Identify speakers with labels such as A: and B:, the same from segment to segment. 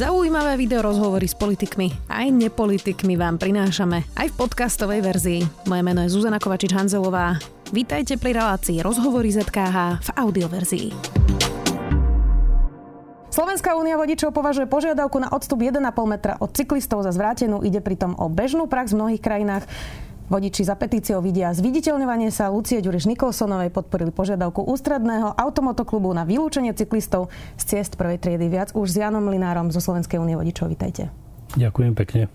A: Zaujímavé video rozhovory s politikmi aj nepolitikmi vám prinášame aj v podcastovej verzii. Moje meno je Zuzana Kovačič-Hanzelová. Vítajte pri relácii Rozhovory ZKH v audioverzii. Slovenská únia vodičov považuje požiadavku na odstup 1,5 metra od cyklistov za zvrátenú. Ide pritom o bežnú prax v mnohých krajinách. Vodiči za petíciou vidia zviditeľňovanie sa Lucie Ďuriš Nikolsonovej podporili požiadavku ústredného automotoklubu na vylúčenie cyklistov z ciest prvej triedy. Viac už s Janom Linárom zo Slovenskej únie vodičov. Vítajte.
B: Ďakujem pekne.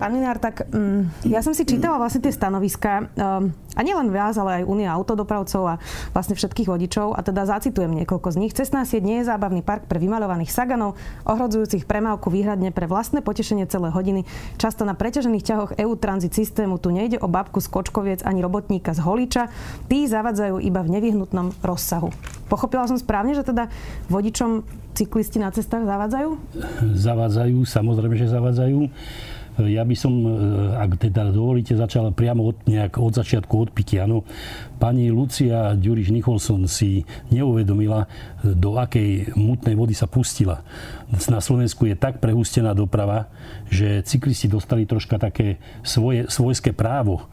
A: Pán Minár, tak um, ja som si čítala vlastne tie stanoviská um, a nielen vás, ale aj Únia autodopravcov a vlastne všetkých vodičov a teda zacitujem niekoľko z nich. Cestná sieť nie je zábavný park pre vymalovaných saganov, ohrozujúcich premávku výhradne pre vlastné potešenie celé hodiny. Často na preťažených ťahoch EU tranzit systému tu nejde o babku z Kočkoviec ani robotníka z Holiča. Tí zavadzajú iba v nevyhnutnom rozsahu. Pochopila som správne, že teda vodičom cyklisti na cestách zavadzajú?
B: Zavadzajú, samozrejme, že zavadzajú. Ja by som, e, ak teda dovolíte, začal priamo od, nejak od začiatku od piky. Áno, pani Lucia Ďuriš Nicholson si neuvedomila, do akej mutnej vody sa pustila. Na Slovensku je tak prehustená doprava, že cyklisti dostali troška také svoje, svojské právo,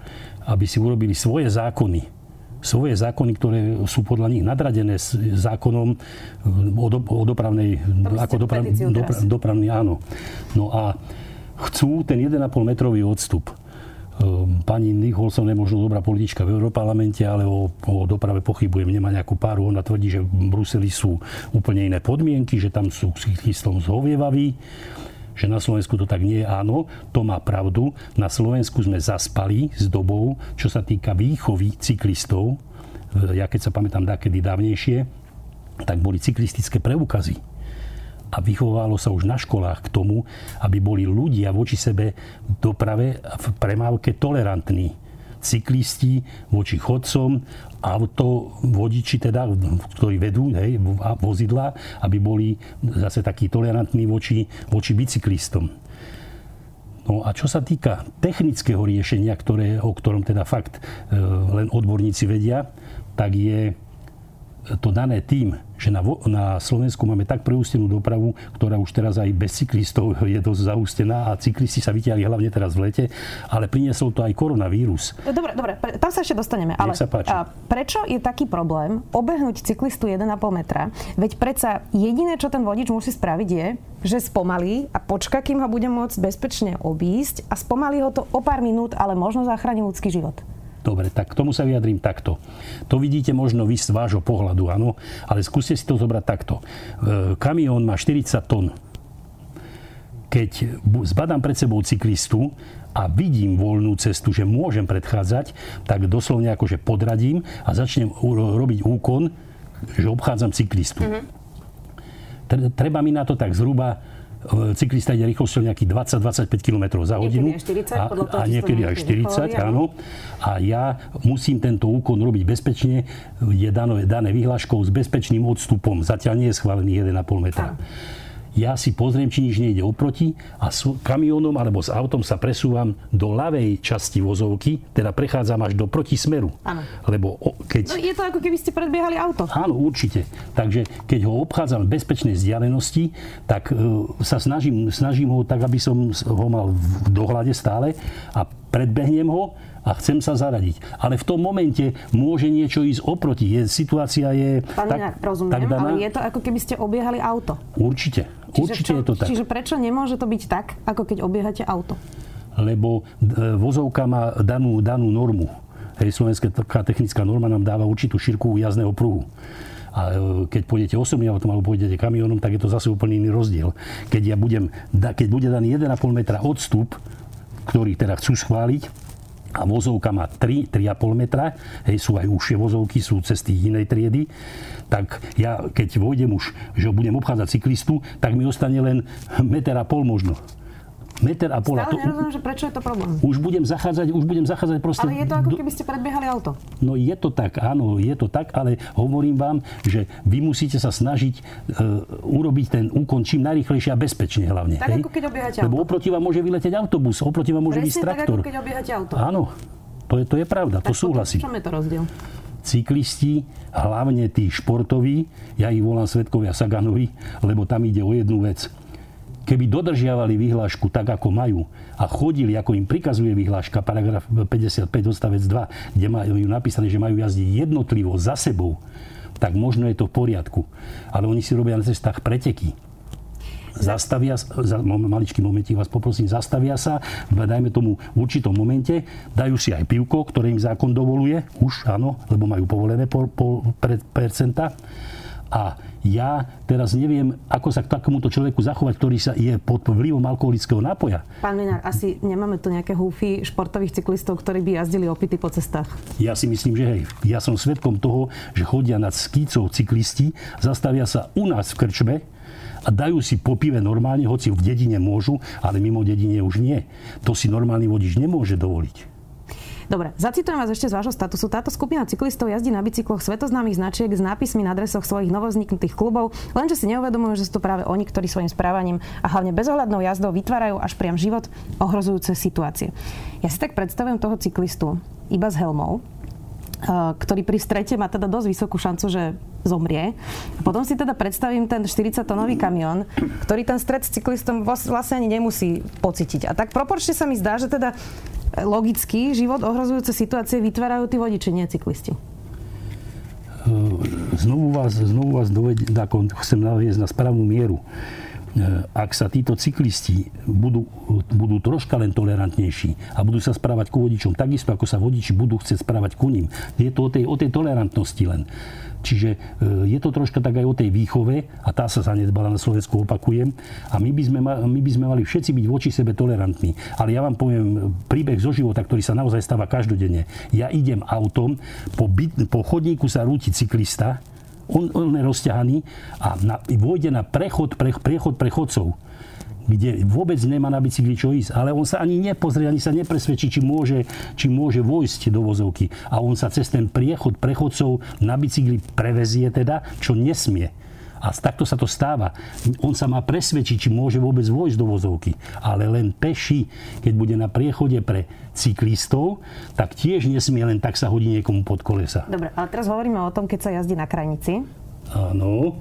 B: aby si urobili svoje zákony svoje zákony, ktoré sú podľa nich nadradené s zákonom o, do, o dopravnej, ako doprav, dopra, dopravný, áno. No a chcú ten 1,5 metrový odstup. Ehm, pani Nicholson je možno dobrá politička v Európarlamente, ale o, o doprave pochybujem. Nemá nejakú páru. Ona tvrdí, že v Bruseli sú úplne iné podmienky, že tam sú systém zhovievaví že na Slovensku to tak nie je. Áno, to má pravdu. Na Slovensku sme zaspali s dobou, čo sa týka výchovy cyklistov. Ja keď sa pamätám dakedy dávnejšie, tak boli cyklistické preukazy a vychovávalo sa už na školách k tomu, aby boli ľudia voči sebe v doprave v premávke tolerantní. Cyklisti voči chodcom, auto, vodiči teda, ktorí vedú hej, vozidla, aby boli zase takí tolerantní voči, voči bicyklistom. No a čo sa týka technického riešenia, ktoré, o ktorom teda fakt e, len odborníci vedia, tak je to dané tým, že na, na Slovensku máme tak preústenú dopravu, ktorá už teraz aj bez cyklistov je dosť zaústená a cyklisti sa vytiahli hlavne teraz v lete, ale priniesol to aj koronavírus.
A: Dobre, dobre, tam sa ešte dostaneme. Ale
B: sa páči. A
A: prečo je taký problém obehnúť cyklistu 1,5 metra? Veď predsa jediné, čo ten vodič musí spraviť je, že spomalí a počka, kým ho bude môcť bezpečne obísť a spomalí ho to o pár minút, ale možno zachráni ľudský život.
B: Dobre, tak k tomu sa vyjadrím takto. To vidíte možno vy z vášho pohľadu, áno, ale skúste si to zobrať takto. E, kamión má 40 tón. Keď zbadám pred sebou cyklistu a vidím voľnú cestu, že môžem predchádzať, tak doslovne akože podradím a začnem robiť úkon, že obchádzam cyklistu. Mm-hmm. Treba mi na to tak zhruba cyklista ide rýchlosťou nejakých 20-25 km za hodinu.
A: Niekedy aj 40, a,
B: a niekedy aj 40, áno. A ja musím tento úkon robiť bezpečne. Je dané, dané vyhláškou s bezpečným odstupom. Zatiaľ nie je schválený 1,5 metra. Áno ja si pozriem, či nič nejde oproti a s kamionom alebo s autom sa presúvam do ľavej časti vozovky, teda prechádzam až do protismeru.
A: Áno.
B: Lebo keď...
A: No, je to ako keby ste predbiehali auto.
B: Áno, určite. Takže keď ho obchádzam v bezpečnej vzdialenosti, tak uh, sa snažím, snažím ho tak, aby som ho mal v dohľade stále a predbehnem ho a chcem sa zaradiť. Ale v tom momente môže niečo ísť oproti. Je, situácia je
A: Pán tak, rozumiem, tak daná. ale je to ako keby ste obiehali auto.
B: Určite. Čiže Určite
A: čo,
B: je to tak.
A: Čiže prečo nemôže to byť tak, ako keď obiehate auto?
B: Lebo e, vozovka má danú, danú normu. Hej, Slovenská technická norma nám dáva určitú šírku jazdného pruhu. A e, keď pôjdete osobným autom alebo pôjdete kamionom, tak je to zase úplne iný rozdiel. Keď, ja budem, keď bude daný 1,5 metra odstup, ktorý teda chcú schváliť, a vozovka má 3, 3,5 metra, hej, sú aj užšie vozovky, sú cesty inej triedy, tak ja keď vojdem už, že budem obchádzať cyklistu, tak mi ostane len meter a pol možno meter a pol.
A: Stále nerozumiem, že prečo je to problém.
B: Už budem zachádzať, už budem zachádzať proste...
A: Ale je to ako keby ste predbiehali auto.
B: No je to tak, áno, je to tak, ale hovorím vám, že vy musíte sa snažiť uh, urobiť ten úkon čím najrychlejšie a bezpečne hlavne.
A: Tak hej? ako keď obiehate
B: Lebo oproti vám môže vyletieť autobus, oproti vám môže
A: Presne
B: byť traktor.
A: tak ako keď obiehate auto.
B: Áno, to je, to je pravda, tak to súhlasím.
A: čom je to rozdiel?
B: cyklisti, hlavne tí športoví, ja ich volám Svetkovia Saganovi, lebo tam ide o jednu vec. Keby dodržiavali vyhlášku tak, ako majú a chodili, ako im prikazuje vyhláška, paragraf 55 odstavec 2, kde majú napísané, že majú jazdiť jednotlivo za sebou, tak možno je to v poriadku. Ale oni si robia na cestách preteky zastavia, za, maličký momentík vás poprosím, zastavia sa, dajme tomu v určitom momente, dajú si aj pivko, ktoré im zákon dovoluje, už áno, lebo majú povolené pol, pol percenta. A ja teraz neviem, ako sa k takomuto človeku zachovať, ktorý sa je pod vplyvom alkoholického nápoja.
A: Pán Minár, asi nemáme tu nejaké húfy športových cyklistov, ktorí by jazdili opity po cestách?
B: Ja si myslím, že hej. Ja som svetkom toho, že chodia nad skýcov cyklisti, zastavia sa u nás v krčme, a dajú si po pive normálne, hoci v dedine môžu, ale mimo dedine už nie. To si normálny vodič nemôže dovoliť.
A: Dobre, zacitujem vás ešte z vášho statusu. Táto skupina cyklistov jazdí na bicykloch svetoznámych značiek s nápismi na adresoch svojich novozniknutých klubov, lenže si neuvedomujú, že sú to práve oni, ktorí svojim správaním a hlavne bezohľadnou jazdou vytvárajú až priam život ohrozujúce situácie. Ja si tak predstavujem toho cyklistu iba s helmou, ktorý pri strete má teda dosť vysokú šancu, že zomrie. A potom si teda predstavím ten 40-tonový kamión, ktorý ten stret s cyklistom vlastne ani nemusí pocítiť. A tak proporčne sa mi zdá, že teda logicky život ohrozujúce situácie vytvárajú tí vodiči, nie cyklisti.
B: Znovu vás, znovu vás doved, chcem naviesť na správnu mieru. E, ak sa títo cyklisti budú, budú troška len tolerantnejší a budú sa správať ku vodičom takisto, ako sa vodiči budú chcieť správať ku ním. Je to o tej, o tej tolerantnosti len. Čiže e, je to troška tak aj o tej výchove a tá sa zanedbala na Slovensku, opakujem. A my by, sme, my by sme mali všetci byť voči sebe tolerantní. Ale ja vám poviem príbeh zo života, ktorý sa naozaj stáva každodenne. Ja idem autom, po, byt, po chodníku sa rúti cyklista, on, on je rozťahaný a na, vôjde na prechod pre, prechod prechodcov kde vôbec nemá na bicykli čo ísť. Ale on sa ani nepozrie, ani sa nepresvedčí, či môže, či môže vojsť do vozovky. A on sa cez ten priechod prechodcov na bicykli prevezie teda, čo nesmie. A takto sa to stáva. On sa má presvedčiť, či môže vôbec vojsť do vozovky. Ale len peši, keď bude na priechode pre cyklistov, tak tiež nesmie len tak sa hodí niekomu pod kolesa.
A: Dobre, ale teraz hovoríme o tom, keď sa jazdí na krajnici.
B: Áno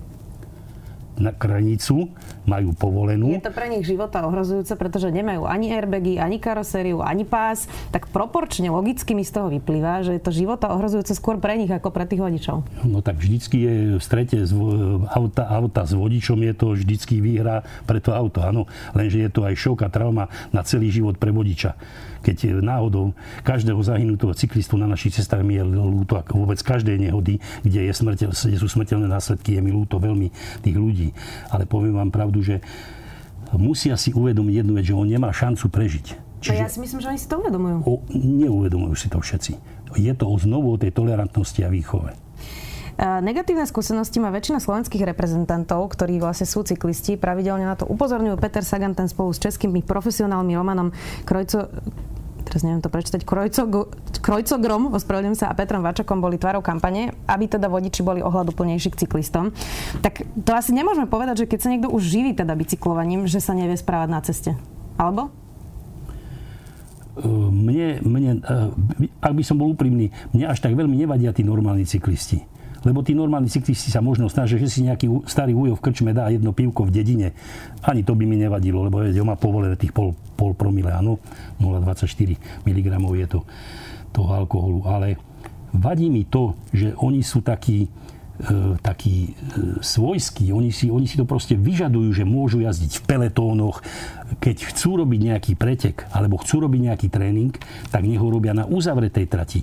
B: na krajnicu, majú povolenú.
A: Je to pre nich života ohrozujúce, pretože nemajú ani airbagy, ani karosériu, ani pás. Tak proporčne, logicky mi z toho vyplýva, že je to života ohrozujúce skôr pre nich ako pre tých vodičov.
B: No tak vždycky je v strete z auta, auta s vodičom je to vždycky výhra pre to auto, áno. Lenže je to aj šok a trauma na celý život pre vodiča keď náhodou každého zahynutého cyklistu na našich cestách mi je ľúto, ako vôbec každej nehody, kde, je smrteľ, kde sú smrteľné následky, je mi ľúto veľmi tých ľudí. Ale poviem vám pravdu, že musia si uvedomiť jednu vec, že on nemá šancu prežiť.
A: Čiže, ja si myslím, že oni si to uvedomujú. O,
B: neuvedomujú si to všetci. Je to znovu o tej tolerantnosti a výchove.
A: Negatívne skúsenosti má väčšina slovenských reprezentantov, ktorí vlastne sú cyklisti. Pravidelne na to upozorňujú Peter Sagan, ten spolu s českými profesionálmi Romanom Krojco, teraz neviem to prečítať, Krojco, Krojcogrom, ospravedlňujem sa, a Petrom Vačakom boli tvárou kampane, aby teda vodiči boli ohľaduplnejší k cyklistom. Tak to asi nemôžeme povedať, že keď sa niekto už živí teda bicyklovaním, že sa nevie správať na ceste. Alebo?
B: Mne, mne, ak by som bol úprimný, mne až tak veľmi nevadia tí normálni cyklisti. Lebo tí normálni cyklisti sa možno snažia, že si nejaký starý ujo v krčme dá jedno pivko v dedine. Ani to by mi nevadilo, lebo on má povolené tých pol, pol promile, áno, 0,24 mg je to toho alkoholu. Ale vadí mi to, že oni sú takí, e, takí e, svojskí, oni si, oni si to proste vyžadujú, že môžu jazdiť v peletónoch, keď chcú robiť nejaký pretek alebo chcú robiť nejaký tréning, tak nech ho robia na uzavretej trati.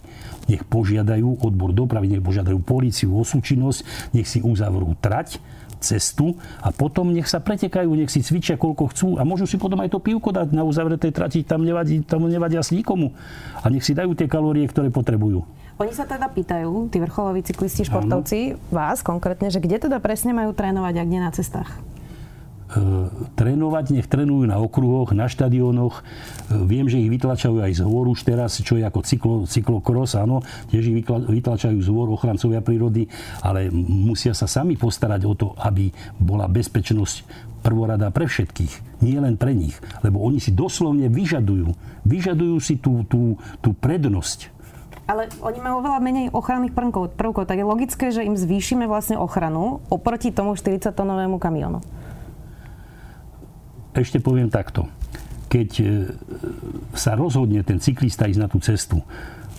B: Nech požiadajú odbor dopravy, nech požiadajú políciu o súčinnosť, nech si uzavrú trať, cestu a potom nech sa pretekajú, nech si cvičia koľko chcú a môžu si potom aj to pivko dať na uzavretej trati, tam nevadí, tam nevadí asi nikomu. A nech si dajú tie kalórie, ktoré potrebujú.
A: Oni sa teda pýtajú, tí vrcholoví cyklisti, športovci, Áno. vás konkrétne, že kde teda presne majú trénovať, ak nie na cestách?
B: E, trénovať, nech trénujú na okruhoch, na štadiónoch. E, viem, že ich vytlačajú aj z hôr už teraz, čo je ako cyklo, cyklokros, áno, tiež ich vytlačajú z hôr ochrancovia prírody, ale musia sa sami postarať o to, aby bola bezpečnosť prvorada pre všetkých, nie len pre nich. Lebo oni si doslovne vyžadujú, vyžadujú si tú, tú, tú prednosť
A: Ale oni majú oveľa menej ochranných prvkov, prvkov, tak je logické, že im zvýšime vlastne ochranu oproti tomu 40-tonovému kamionu.
B: Ešte poviem takto. Keď e, sa rozhodne ten cyklista ísť na tú cestu,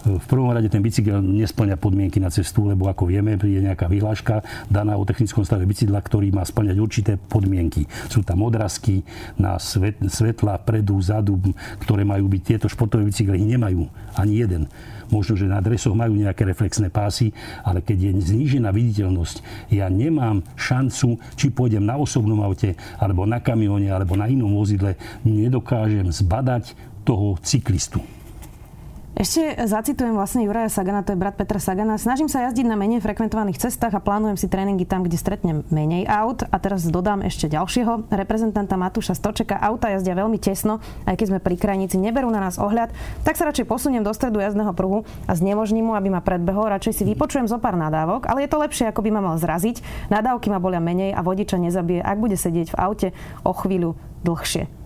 B: v prvom rade ten bicykel nesplňa podmienky na cestu, lebo ako vieme, je nejaká vyhláška daná o technickom stave bicykla, ktorý má splňať určité podmienky. Sú tam odrazky na svet, svetla predu, zadu, ktoré majú byť tieto športové bicykle, nemajú ani jeden. Možno, že na dresoch majú nejaké reflexné pásy, ale keď je znížená viditeľnosť, ja nemám šancu, či pôjdem na osobnom aute, alebo na kamióne, alebo na inom vozidle, nedokážem zbadať toho cyklistu.
A: Ešte zacitujem vlastne Juraja Sagana, to je brat Petra Sagana. Snažím sa jazdiť na menej frekventovaných cestách a plánujem si tréningy tam, kde stretnem menej aut. A teraz dodám ešte ďalšieho reprezentanta Matúša Stočeka. Auta jazdia veľmi tesno, aj keď sme pri krajnici, neberú na nás ohľad. Tak sa radšej posuniem do stredu jazdného pruhu a znemožním mu, aby ma predbehol. Radšej si vypočujem zo pár nadávok, ale je to lepšie, ako by ma mal zraziť. Nadávky ma bolia menej a vodiča nezabije, ak bude sedieť v aute o chvíľu dlhšie.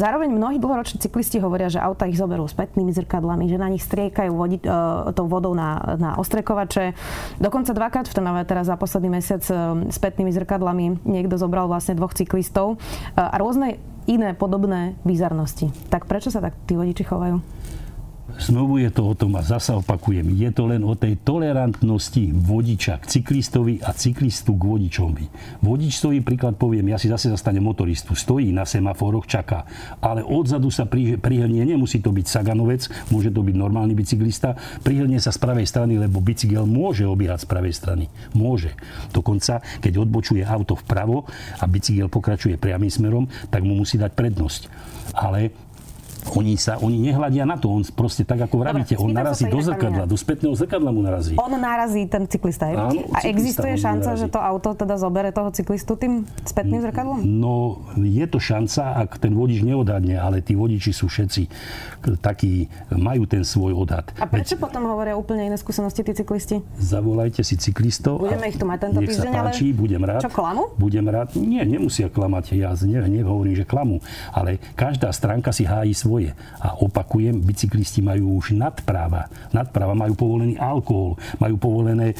A: Zároveň mnohí dlhoroční cyklisti hovoria, že auta ich zoberú spätnými zrkadlami, že na nich striekajú vodi, e, tou vodou na, na ostrekovače. Dokonca dvakrát v Trnave teraz za posledný mesiac e, spätnými zrkadlami niekto zobral vlastne dvoch cyklistov e, a rôzne iné podobné bizarnosti. Tak prečo sa tak tí vodiči chovajú?
B: Znovu je to o tom a zasa opakujem, je to len o tej tolerantnosti vodiča k cyklistovi a cyklistu k vodičovi. Vodič stojí, príklad poviem, ja si zase zastanem motoristu, stojí na semaforoch, čaká, ale odzadu sa prihlnie, nemusí to byť Saganovec, môže to byť normálny bicyklista, prihlnie sa z pravej strany, lebo bicykel môže obiehať z pravej strany. Môže. Dokonca, keď odbočuje auto vpravo a bicykel pokračuje priamým smerom, tak mu musí dať prednosť. Ale oni sa, oni nehľadia na to, on proste tak ako vravíte, on narazí do zrkadla, do spätného zrkadla mu narazí.
A: On narazí ten cyklista, je? Áno, A existuje šanca, že to auto teda zobere toho cyklistu tým spätným zrkadlom?
B: No, je to šanca, ak ten vodič neodhadne, ale tí vodiči sú všetci takí, majú ten svoj odhad.
A: A prečo Veď, potom hovoria úplne iné skúsenosti tí cyklisti?
B: Zavolajte si cyklistov.
A: Budeme ich tu mať tento
B: nech
A: týždeň,
B: sa páči, ale... budem rád.
A: Čo, klamu?
B: Budem rád. Nie, nemusia klamať. Ja ne, nehovorím, že klamu. Ale každá stránka si hájí svoj svoje. A opakujem, bicyklisti majú už nadpráva. Nadpráva majú povolený alkohol, majú povolené e,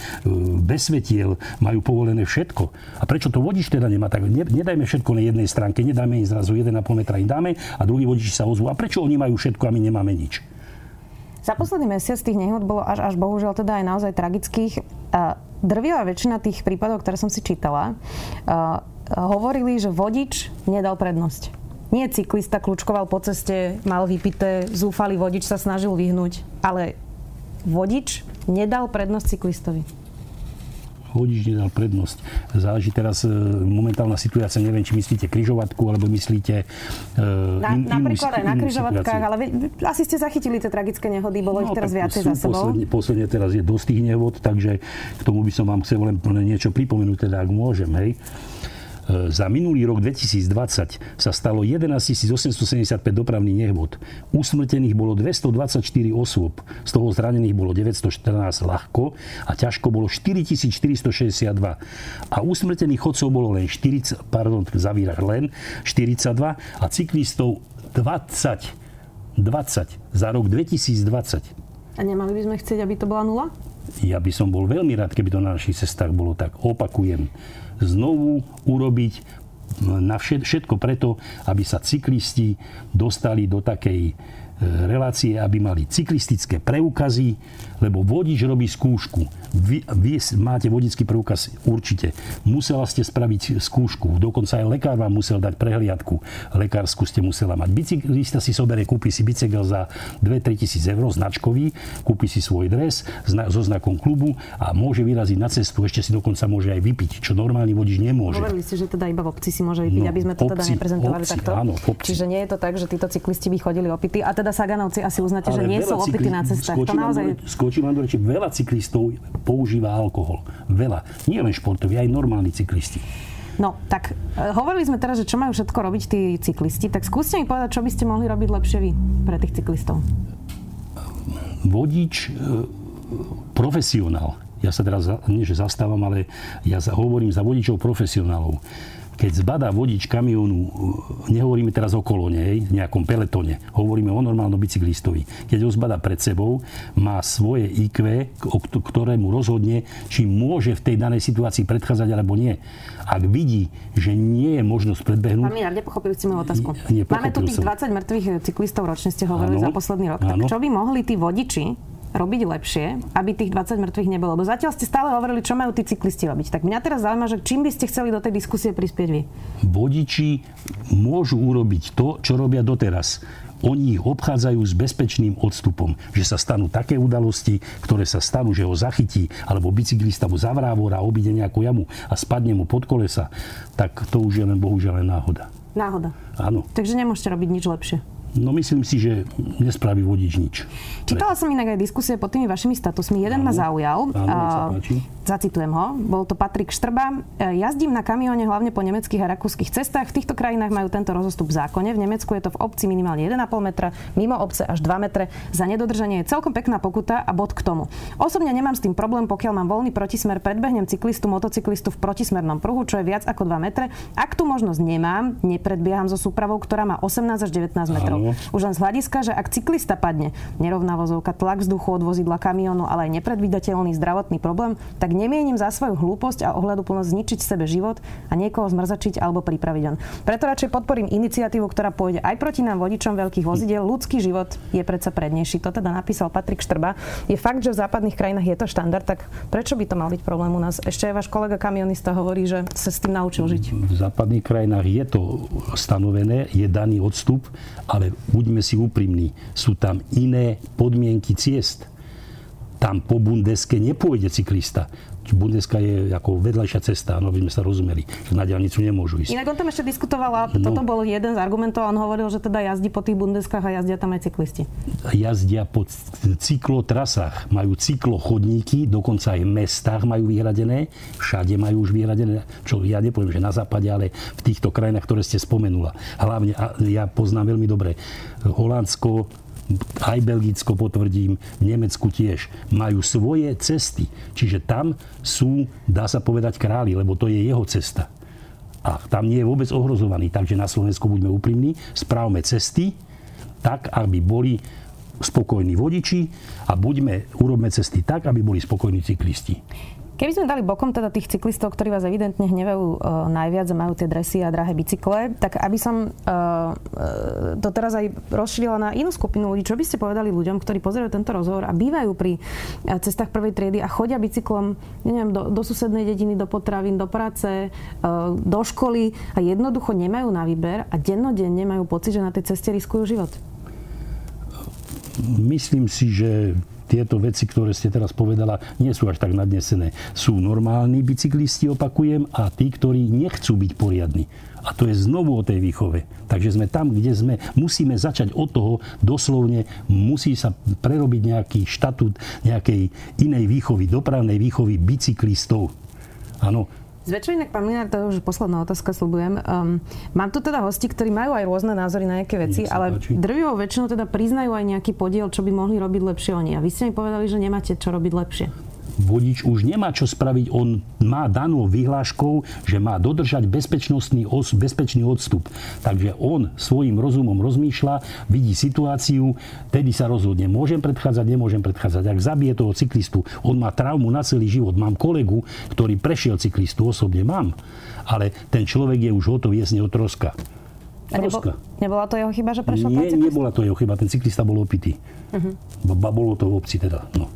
B: besvetiel, majú povolené všetko. A prečo to vodič teda nemá? Tak nedajme všetko na jednej stránke, nedáme im zrazu 1,5 metra im dáme a druhý vodiči sa ozvú. A prečo oni majú všetko a my nemáme nič?
A: Za posledný mesiac tých nehod bolo až, až bohužiaľ teda aj naozaj tragických. Drvivá väčšina tých prípadov, ktoré som si čítala, hovorili, že vodič nedal prednosť nie cyklista kľúčkoval po ceste, mal vypité, zúfalý vodič sa snažil vyhnúť, ale vodič nedal prednosť cyklistovi
B: vodič nedal prednosť. Záleží teraz e, momentálna situácia, neviem, či myslíte kryžovatku, alebo myslíte
A: uh, na, in, Napríklad aj na kryžovatkách, ale vy, asi ste zachytili tie tragické nehody, bolo no, ich teraz viacej za sebou.
B: Posledne, posledne teraz je dosť tých nehod, takže k tomu by som vám chcel len niečo pripomenúť, teda ak môžem, hej. E, za minulý rok 2020 sa stalo 11 875 dopravných nehôd. Usmrtených bolo 224 osôb, z toho zranených bolo 914 ľahko a ťažko bolo 4462. A usmrtených chodcov bolo len 40, pardon, zavírach len 42 a cyklistov 20. 20 za rok 2020.
A: A nemali by sme chcieť, aby to bola nula?
B: Ja by som bol veľmi rád, keby to na našich cestách bolo tak. Opakujem znovu urobiť na všetko preto, aby sa cyklisti dostali do takej relácie, aby mali cyklistické preukazy, lebo vodič robí skúšku. Vy, vy máte vodický preukaz určite. Musela ste spraviť skúšku. Dokonca aj lekár vám musel dať prehliadku. Lekársku ste musela mať. Bicyklista si sobere, kúpi si bicykel za 2-3 tisíc eur, značkový, kúpi si svoj dres so znakom klubu a môže vyraziť na cestu. Ešte si dokonca môže aj vypiť, čo normálny vodič nemôže.
A: Hovorili ste, že teda iba v obci si môže vypiť, no, aby sme to teda obci, teda neprezentovali obci, takto.
B: Áno,
A: Čiže nie je to tak, že títo cyklisti by chodili opity. A teda teda Saganovci asi uznáte, že nie sú opity na cestách.
B: Skočím to naozaj... Skočím vám do reči, veľa cyklistov používa alkohol. Veľa. Nie len športoví, aj normálni cyklisti.
A: No, tak e, hovorili sme teraz, že čo majú všetko robiť tí cyklisti, tak skúste mi povedať, čo by ste mohli robiť lepšie vy pre tých cyklistov.
B: Vodič, e, profesionál. Ja sa teraz nie, že zastávam, ale ja hovorím za vodičov profesionálov keď zbadá vodič kamionu, nehovoríme teraz o kolóne, hej, nejakom peletone, hovoríme o normálnom bicyklistovi. Keď ho zbadá pred sebou, má svoje IQ, ktorému rozhodne, či môže v tej danej situácii predchádzať alebo nie. Ak vidí, že nie je možnosť predbehnúť...
A: Pán Minár, nepochopili ste moju otázku. Máme tu tých 20 mŕtvych cyklistov ročne, ste hovorili ano, za posledný rok. Ano. Tak čo by mohli tí vodiči robiť lepšie, aby tých 20 mŕtvych nebolo? Lebo zatiaľ ste stále hovorili, čo majú tí cyklisti robiť. Tak mňa teraz zaujíma, že čím by ste chceli do tej diskusie prispieť vy?
B: Vodiči môžu urobiť to, čo robia doteraz. Oni ich obchádzajú s bezpečným odstupom, že sa stanú také udalosti, ktoré sa stanú, že ho zachytí, alebo bicyklista mu zavrávora, obíde nejakú jamu a spadne mu pod kolesa, tak to už je len bohužiaľ len náhoda.
A: Náhoda.
B: Áno.
A: Takže nemôžete robiť nič lepšie.
B: No myslím si, že nespraví vodič nič.
A: Čítala som inak aj diskusie pod tými vašimi statusmi. Jeden áno, ma zaujal.
B: Áno,
A: Zacitujem ho. Bol to Patrik Štrba. E, jazdím na kamióne hlavne po nemeckých a rakúskych cestách. V týchto krajinách majú tento rozostup v zákone. V Nemecku je to v obci minimálne 1,5 metra, mimo obce až 2 metre. Za nedodržanie je celkom pekná pokuta a bod k tomu. Osobne nemám s tým problém, pokiaľ mám voľný protismer, predbehnem cyklistu, motocyklistu v protismernom pruhu, čo je viac ako 2 metre. Ak tu možnosť nemám, nepredbieham so súpravou, ktorá má 18 až 19 metrov. Áno. Už len z hľadiska, že ak cyklista padne, nerovná vozovka, tlak vzduchu od vozidla kamionu, ale aj nepredvídateľný zdravotný problém, tak nemienim za svoju hlúposť a ohľaduplnosť zničiť sebe život a niekoho zmrzačiť alebo pripraviť on. Preto radšej podporím iniciatívu, ktorá pôjde aj proti nám vodičom veľkých vozidel. Ľudský život je predsa prednejší. To teda napísal Patrik Štrba. Je fakt, že v západných krajinách je to štandard, tak prečo by to mal byť problém u nás? Ešte aj váš kolega kamionista hovorí, že sa s tým naučil žiť.
B: V západných krajinách je to stanovené, je daný odstup, ale buďme si úprimní, sú tam iné podmienky ciest. Tam po bundeske nepôjde cyklista. Bundeska je ako vedľajšia cesta, no by sme sa rozumeli, na diálnicu nemôžu ísť.
A: Inak on tam ešte diskutoval a no, toto bol jeden z argumentov, on hovoril, že teda jazdí po tých Bundeskách a jazdia tam aj cyklisti.
B: Jazdia po cyklotrasách, majú cyklochodníky, dokonca aj v mestách majú vyhradené, všade majú už vyhradené, čo ja nepoviem, že na západe, ale v týchto krajinách, ktoré ste spomenula. Hlavne, ja poznám veľmi dobre Holandsko, aj Belgicko potvrdím, v Nemecku tiež, majú svoje cesty. Čiže tam sú, dá sa povedať, králi, lebo to je jeho cesta. A tam nie je vôbec ohrozovaný. Takže na Slovensku buďme úprimní, správme cesty tak, aby boli spokojní vodiči a buďme, urobme cesty tak, aby boli spokojní cyklisti.
A: Keby sme dali bokom teda tých cyklistov, ktorí vás evidentne hnevajú uh, najviac a majú tie dresy a drahé bicykle, tak aby som uh, to teraz aj rozšírila na inú skupinu ľudí, čo by ste povedali ľuďom, ktorí pozerajú tento rozhovor a bývajú pri cestách prvej triedy a chodia bicyklom neviem, do, do susednej dediny, do potravín, do práce, uh, do školy a jednoducho nemajú na výber a dennodenne majú pocit, že na tej ceste riskujú život?
B: Myslím si, že tieto veci, ktoré ste teraz povedala, nie sú až tak nadnesené. Sú normálni bicyklisti, opakujem, a tí, ktorí nechcú byť poriadni. A to je znovu o tej výchove. Takže sme tam, kde sme. Musíme začať od toho doslovne. Musí sa prerobiť nejaký štatút nejakej inej výchovy, dopravnej výchovy bicyklistov. Áno,
A: Zväčšujem inak, pán Minár, to už posledná otázka, slúbujem. Um, mám tu teda hosti, ktorí majú aj rôzne názory na nejaké veci, ale drvivou väčšinou teda priznajú aj nejaký podiel, čo by mohli robiť lepšie oni. A vy ste mi povedali, že nemáte čo robiť lepšie
B: vodič už nemá čo spraviť. On má danú vyhláškou, že má dodržať bezpečnostný os, bezpečný odstup. Takže on svojim rozumom rozmýšľa, vidí situáciu, tedy sa rozhodne, môžem predchádzať, nemôžem predchádzať. Ak zabije toho cyklistu, on má traumu na celý život. Mám kolegu, ktorý prešiel cyklistu, osobne mám. Ale ten človek je už hotový, je z neho troska.
A: A nebo, nebola to jeho chyba, že prešiel
B: Nie, nebola to jeho chyba, ten cyklista bol opitý. Uh-huh. Bolo to v obci teda. No.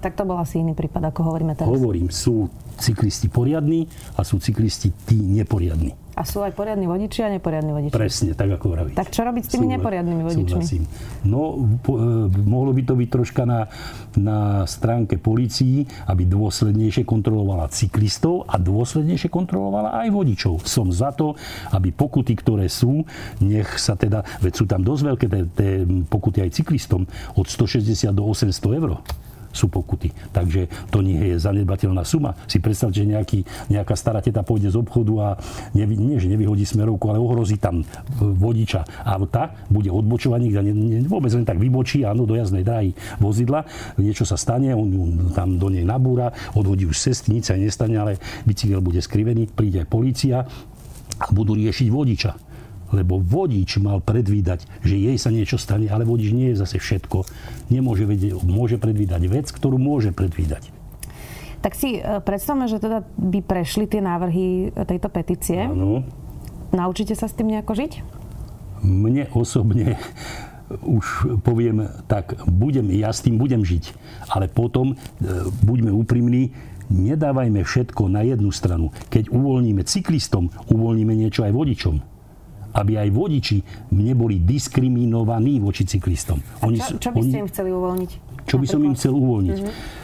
A: Tak to bol asi iný prípad, ako hovoríme teraz.
B: Hovorím, sú cyklisti poriadní a sú cyklisti tí neporiadní.
A: A sú aj poriadni vodiči a neporiadni vodiči.
B: Presne, tak ako vravíte.
A: Tak čo robiť s tými Súhla, neporiadnymi vodičmi? Súhlasím.
B: No, po, e, mohlo by to byť troška na, na stránke policií, aby dôslednejšie kontrolovala cyklistov a dôslednejšie kontrolovala aj vodičov. Som za to, aby pokuty, ktoré sú, nech sa teda, veď sú tam dosť veľké tie pokuty aj cyklistom, od 160 do 800 eur sú pokuty. Takže to nie je zanedbateľná suma. Si predstavte, že nejaký, nejaká stará teta pôjde z obchodu a nevy, nie, že nevyhodí smerovku, ale ohrozí tam vodiča auta, bude odbočovaní, kde ne, ne, vôbec len tak vybočí, áno, do jazdnej dráhy vozidla, niečo sa stane, on ju tam do nej nabúra, odhodí už cesty, nič sa nestane, ale bicykel bude skrivený, príde aj policia, a budú riešiť vodiča. Lebo vodič mal predvídať, že jej sa niečo stane, ale vodič nie je zase všetko. Nemôže vedieť, môže predvídať vec, ktorú môže predvídať.
A: Tak si e, predstavme, že teda by prešli tie návrhy tejto petície.
B: Áno.
A: Naučíte sa s tým nejako žiť?
B: Mne osobne už poviem tak, budem, ja s tým budem žiť. Ale potom, e, buďme úprimní, nedávajme všetko na jednu stranu. Keď uvoľníme cyklistom, uvoľníme niečo aj vodičom. Aby aj vodiči neboli diskriminovaní voči cyklistom.
A: Oni, čo, čo by ste im chceli uvoľniť?
B: Čo by som im chcel uvoľniť? Mm-hmm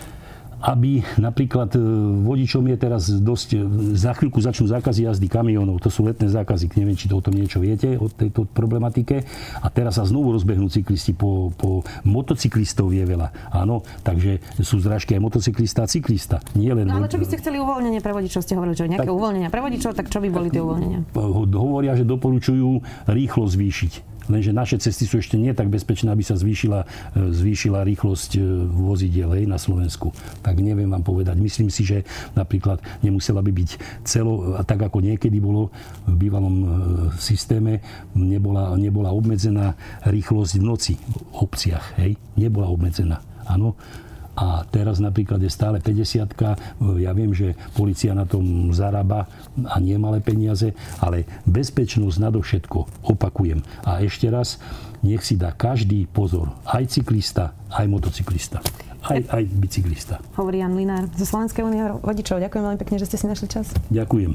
B: aby napríklad e, vodičom je teraz dosť, e, za chvíľku začnú zákazy jazdy kamionov, to sú letné zákazy, neviem, či to o tom niečo viete, o tejto problematike. A teraz sa znovu rozbehnú cyklisti, po, po motocyklistov je veľa. Áno, takže sú zrážky aj motocyklista a cyklista. Nie len
A: no, ale čo by ste chceli uvoľnenie pre vodičov? Ste hovorili, že nejaké tak, uvoľnenia pre vodičov, tak čo by boli tie uvoľnenia?
B: Hovoria, že doporučujú rýchlo zvýšiť lenže naše cesty sú ešte nie tak bezpečné, aby sa zvýšila, e, zvýšila rýchlosť e, vozidiel na Slovensku. Tak neviem vám povedať. Myslím si, že napríklad nemusela by byť celo, tak ako niekedy bolo v bývalom e, systéme, nebola, nebola obmedzená rýchlosť v noci v obciach. Hej? Nebola obmedzená. Áno, a teraz napríklad je stále 50 Ja viem, že policia na tom zarába a nie malé peniaze, ale bezpečnosť nadovšetko, opakujem. A ešte raz, nech si dá každý pozor, aj cyklista, aj motocyklista aj, aj bicyklista.
A: Hovorí Jan Linár zo Slovenskej únie vodičov. Ďakujem veľmi pekne, že ste si našli čas.
B: Ďakujem.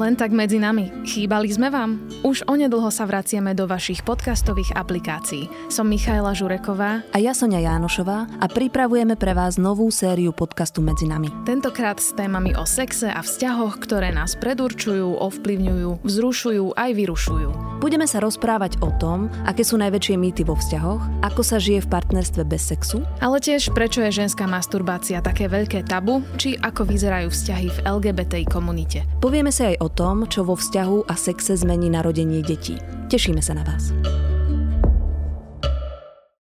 C: Len tak medzi nami. Chýbali sme vám? Už onedlho sa vraciame do vašich podcastových aplikácií. Som Michaela Žureková
D: a ja Sonia Jánošová a pripravujeme pre vás novú sériu podcastu Medzi nami.
C: Tentokrát s témami o sexe a vzťahoch, ktoré nás predurčujú, ovplyvňujú, vzrušujú aj vyrušujú.
D: Budeme sa rozprávať o tom, aké sú najväčšie mýty vo vzťahoch, ako sa žije v partnerstve bez sexu,
C: ale tiež prečo je ženská masturbácia také veľké tabu, či ako vyzerajú vzťahy v LGBT komunite.
D: Povieme sa aj tom, čo vo vzťahu a sexe zmení narodenie detí. Tešíme sa na vás.